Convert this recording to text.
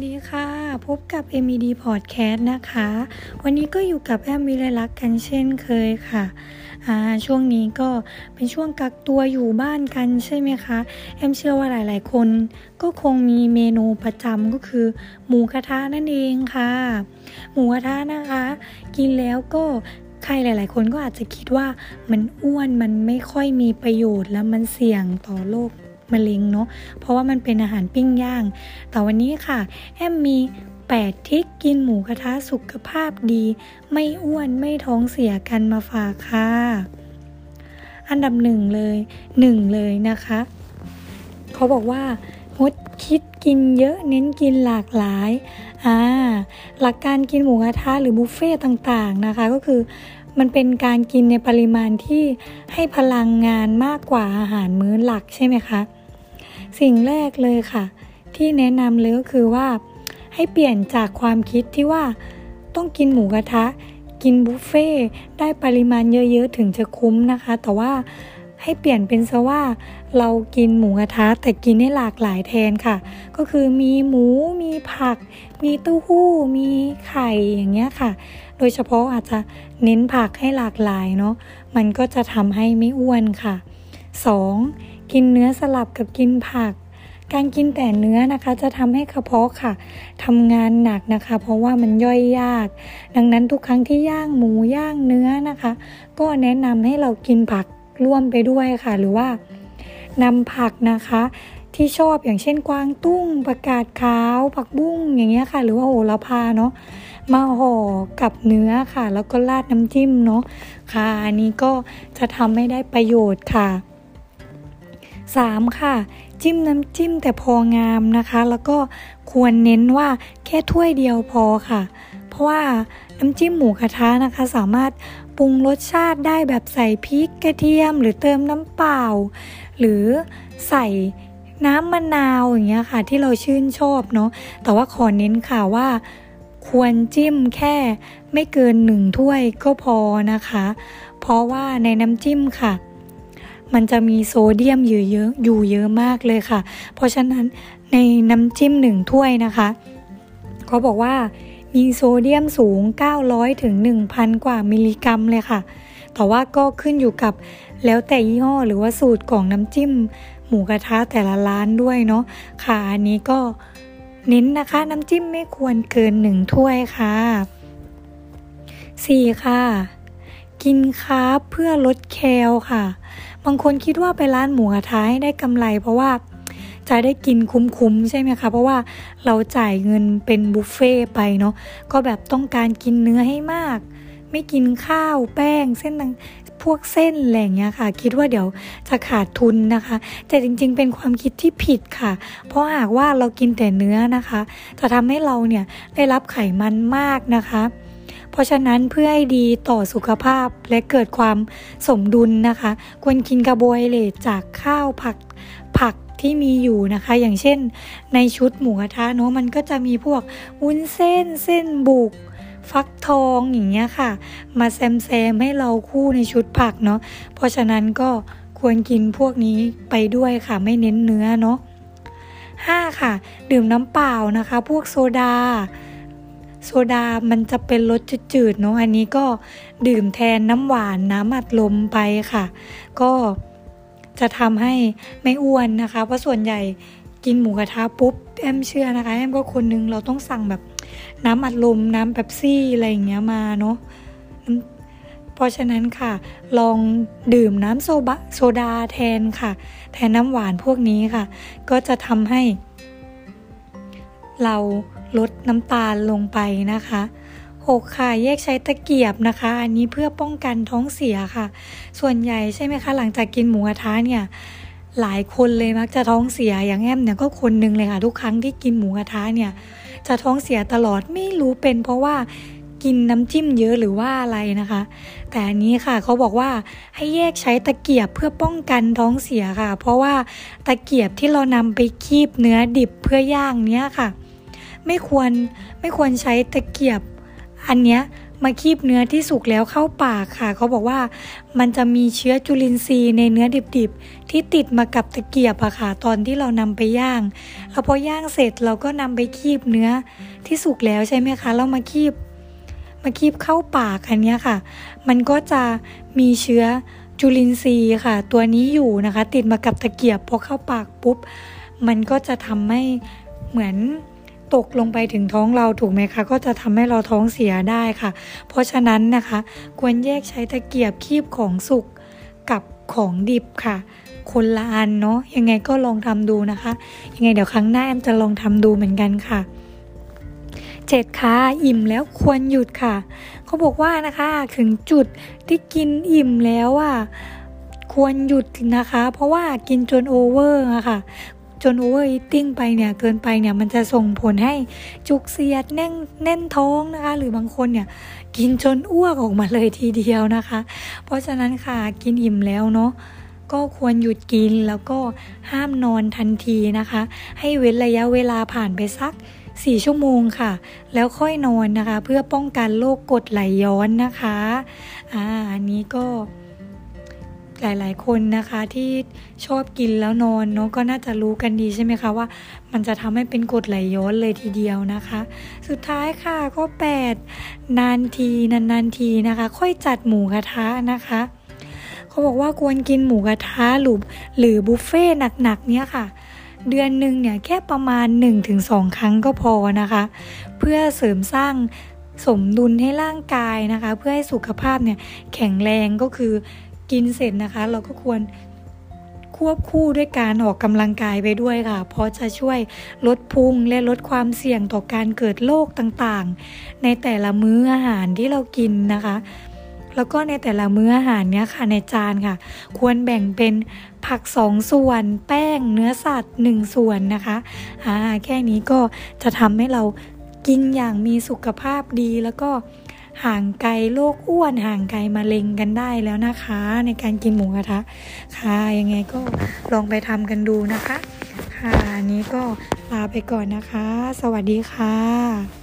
วัสดีค่ะ พบกับ MED Podcast นะคะ วันนี้ก็อยู่กับแอมวิไลลักษ์กันเช่นเคยค่ะ ช่วงนี้ก็เป็นช่วงกักตัวอยู่บ้านกันใช่ไหมคะ แอมเชื่อว่าหลาย ๆ คนก็คงมีเมนูประจำก็คือ หมูกระทะนั่นเองค่ะ หมูกระทะนะคะ กินแล้วก็ใครหลาย ๆ คนก็อาจจะคิดว่ามันอ้วนมันไม่ค่อยมีประโยชน์แล้วมันเสี่ยงต่อโรค มะเร็งเนาะเพราะว่ามันเป็นอาหารปิ้งย่าง แต่วันนี้ค่ะ แอมมี8ทิกกินหมูกระทะสุขภาพดี ไม่อ้วนไม่ท้องเสียกันมาฝากค่ะ อันดับหนึ่งเลยหนึ่งเลยนะคะ เขาบอกว่างดคิดกินเยอะเน้นกินหลากหลายอ่าหลักการกินหมูกระทะหรือบุฟเฟ่ต่างๆนะคะ ก็คือมันเป็นการกินในปริมาณที่ให้พลังงานมากกว่าอาหารมื้อหลักใช่ไหมคะ สิ่งแรกเลยค่ะ ที่แนะนำเลยก็คือว่า ให้เปลี่ยนจากความคิดที่ว่าต้องกินหมูกระทะ กินบุฟเฟ่ได้ปริมาณเยอะๆถึงจะคุ้มนะคะ แต่ว่าให้เปลี่ยนเป็นซะว่าเรากินหมูกระทะแต่กินได้หลากหลายแทนค่ะ ก็คือมีหมูมีผัก มีเต้าหู้ มีไข่อย่างเงี้ยค่ะ โดยเฉพาะอาจจะเน้นผักให้หลากหลายเนาะมันก็จะทำให้ไม่อ้วนค่ะ 2. กินเนื้อสลับกับกินผัก การกินแต่เนื้อนะคะจะทำให้กระเพาะค่ะทำงานหนักนะคะ เพราะว่ามันย่อยยาก ดังนั้นทุกครั้งที่ย่างหมูย่างเนื้อนะคะ ก็แนะนำให้เรากินผักร่วมไปด้วยค่ะ หรือว่านำผักนะคะที่ชอบอย่างเช่นกวางตุ้งประกาศขาวผักบุ้งอย่างเงี้ยค่ะ หรือว่าโหระพาเนาะมาห่อกับเนื้อค่ะ แล้วก็ราดน้ำจิ้มเนาะค่ะ อันนี้ก็จะทำให้ได้ประโยชน์ค่ะ 3. ค่ะ จิ้มน้ำจิ้มแต่พองามนะคะ แล้วก็ควรเน้นว่าแค่ถ้วยเดียวพอค่ะ เพราะว่าน้ำจิ้มหมูกระทะนะคะ สามารถปรุงรสชาติได้แบบใส่พริกกระเทียม หรือเติมน้ำเปล่า หรือใส่น้ำมะนาวอย่างเงี้ยค่ะ ที่เราชื่นชอบเนาะแต่ว่าขอเน้นค่ะว่า ควรจิ้มแค่ไม่เกินหนึ่งถ้วยก็พอนะคะ เพราะว่าในน้ำจิ้มค่ะ มันจะมีโซเดียมอยู่เยอะอยู่เยอะมากเลยค่ะ เพราะฉะนั้นในน้ำจิ้มหนึ่งถ้วยนะคะเขาบอกว่ามีโซเดียมสูง 900ถึง1,000 กว่ามิลลิกรัมเลยค่ะ แต่ว่าก็ขึ้นอยู่กับแล้วแต่ยี่ห้อหรือว่าสูตรของน้ำจิ้ม หมูกระทะแต่ละร้านด้วยเนาะค่ะอันนี้ก็เน้นนะคะ น้ำจิ้มไม่ควรเกินหนึ่งถ้วยค่ะ 4. ค่ะ กินคาร์บเพื่อลดแคลค่ะ บางคนคิดว่าไปร้านหมูกระทะให้ได้กำไร เพราะว่าจะได้กินคุ้มๆใช่ไหมคะ เพราะว่าเราจ่ายเงินเป็นบุฟเฟ่ไปเนาะ ก็แบบต้องการกินเนื้อให้มาก ไม่กินข้าวแป้งเส้นพวกเส้นอะไรเงี้ยค่ะ คิดว่าเดี๋ยวจะขาดทุนนะคะ แต่จริงๆ เป็นความคิดที่ผิดค่ะ เพราะหากว่าเรากินแต่เนื้อนะคะ จะทำให้เราเนี่ยได้รับไขมันมากนะคะ เพราะฉะนั้นเพื่อให้ดีต่อสุขภาพและเกิดความสมดุลนะคะ ควรกินกระบวยเลตจากข้าวผักผักที่มีอยู่นะคะ อย่างเช่น ในชุดหมูกระทะเนาะมันก็จะมีพวกวุ้นเส้นเส้นบุกฟักทองอย่างเงี้ยค่ะ มาแซมแซมให้เราคู่ในชุดผักเนาะเพราะฉะนั้นก็ควรกินพวกนี้ไปด้วยค่ะไม่เน้นเนื้อเนาะห้าค่ะ ดื่มน้ำเปล่านะคะ พวกโซดา โซดามันจะเป็นรสจืดๆเนาะอันนี้ก็ดื่มแทนน้ำหวานน้ำอัดลมไปค่ะ ก็จะทำให้ไม่อ้วนนะคะ เพราะส่วนใหญ่กินหมูกระทะปุ๊บแอมเชื่อนะคะแอมก็คนนึงเราต้องสั่งแบบน้ำอัดลมน้ำแบบซี่อะไรอย่างเงี้ยมาเนาะเพราะฉะนั้นค่ะ ลองดื่มน้ำโซบะโซดาแทนค่ะ แทนน้ำหวานพวกนี้ค่ะ ก็จะทำให้ เรา ลดน้ำตาลลงไปนะคะ 6 ค่ะ แยกใช้ตะเกียบนะคะ อันนี้เพื่อป้องกันท้องเสียค่ะ ส่วนใหญ่ใช่ไหมคะ หลังจากกินหมูกระทะเนี่ยหลายคนเลยมักจะท้องเสียอย่างแอมเนี่ยก็คนนึงเลยค่ะทุกครั้งที่กินหมูกระทะเนี่ย จะท้องเสียตลอดไม่รู้เป็น เพราะว่ากินน้ำจิ้มเยอะหรือว่าอะไรนะคะ แต่อันนี้ค่ะเขาบอกว่าให้แยกใช้ตะเกียบเพื่อป้องกันท้องเสียค่ะ เพราะว่าตะเกียบที่เรานำไปคีบเนื้อดิบเพื่อย่างเนี้ยค่ะ ไม่ควรไม่ควรใช้ตะเกียบอันเนี้ยมาคีบเนื้อที่สุกแล้วเข้าปากค่ะ เขาบอกว่ามันจะมีเชื้อจุลินทรีย์ในเนื้อดิบๆ ที่ติดมากับตะเกียบอะค่ะ ตอนที่เรานำไปย่าง แล้วพอย่างเสร็จเราก็นำไปคีบเนื้อที่สุกแล้วใช่ไหมคะแล้วมาคีบ มาคีบเข้าปากอันนี้ค่ะ มันก็จะมีเชื้อจุลินทรีย์ค่ะ ตัวนี้อยู่นะคะ ติดมากับตะเกียบพอเข้าปากปุ๊บ มันก็จะทำให้เหมือน ตกลงไปถึงท้องเราถูกไหมคะ ก็จะทำให้เราท้องเสียได้ค่ะ เพราะฉะนั้นนะคะ ควรแยกใช้ตะเกียบคีบของสุกกับของดิบค่ะ คนละอันเนาะยังไงก็ลองทำดูนะคะ ยังไงเดี๋ยวครั้งหน้าแอมจะลองทำดูเหมือนกันค่ะเจ็ดค่ะอิ่มแล้วควรหยุดค่ะ เขาบอกว่านะคะถึงจุดที่กินอิ่มแล้วอะควรหยุดนะคะ เพราะว่ากินจน over อะค่ะ จน overeating ไปเนี่ยเกินไปเนี่ยมันจะส่งผลให้จุกเสียดแน่นแน่นท้องนะคะ หรือบางคนเนี่ยกินจนอ้วกออกมาเลยทีเดียวนะคะ เพราะฉะนั้นค่ะกินอิ่มแล้วเนาะก็ควรหยุดกินแล้วก็ห้ามนอนทันทีนะคะ ให้เว้นระยะเวลาผ่านไปสัก 4 ชั่วโมงค่ะ แล้วค่อยนอนนะคะ เพื่อป้องกันโรคกดไหลย้อนนะคะอ่าอันนี้ก็ หลาย ๆ คนนะคะที่ชอบกินแล้วนอนเนาะก็น่าจะรู้กันดีใช่ไหมคะว่า มันจะทำให้เป็นกรดไหลย้อนเลยทีเดียวนะคะ สุดท้ายค่ะก็8นานทีนานๆทีนะคะ ค่อยจัดหมูกระทะนะคะเขาบอกว่าควรกินหมูกระทะหรือหรือบุฟเฟ่หนัก ๆ เนี้ยค่ะเดือนหนึ่งเนี่ยแค่ประมาณ 1-2 ครั้งก็พอนะคะ เพื่อเสริมสร้างสมดุลให้ร่างกายนะคะ เพื่อให้สุขภาพเนี่ยแข็งแรงก็คือ กินเสร็จนะคะ เราก็ควรควบคู่ด้วยการออกกำลังกายไปด้วยค่ะ เพราะจะช่วยลดพุงและลดความเสี่ยงต่อการเกิดโรคต่างๆ ในแต่ละมื้ออาหารที่เรากินนะคะ แล้วก็ในแต่ละมื้ออาหารเนี้ยค่ะในจานค่ะ ควรแบ่งเป็นผักสองส่วน แป้งเนื้อสัตว์หนึ่งส่วนนะคะอ่าแค่นี้ก็จะทำให้เรากินอย่างมีสุขภาพดีแล้วก็ ห่างไกลโรคอ้วนห่างไกลมะเร็งกันได้แล้วนะคะ ในการกินหมูกระทะค่ะยังไงก็ลองไปทำกันดูนะคะ ค่ะนี้ก็ลาไปก่อนนะคะ สวัสดีค่ะ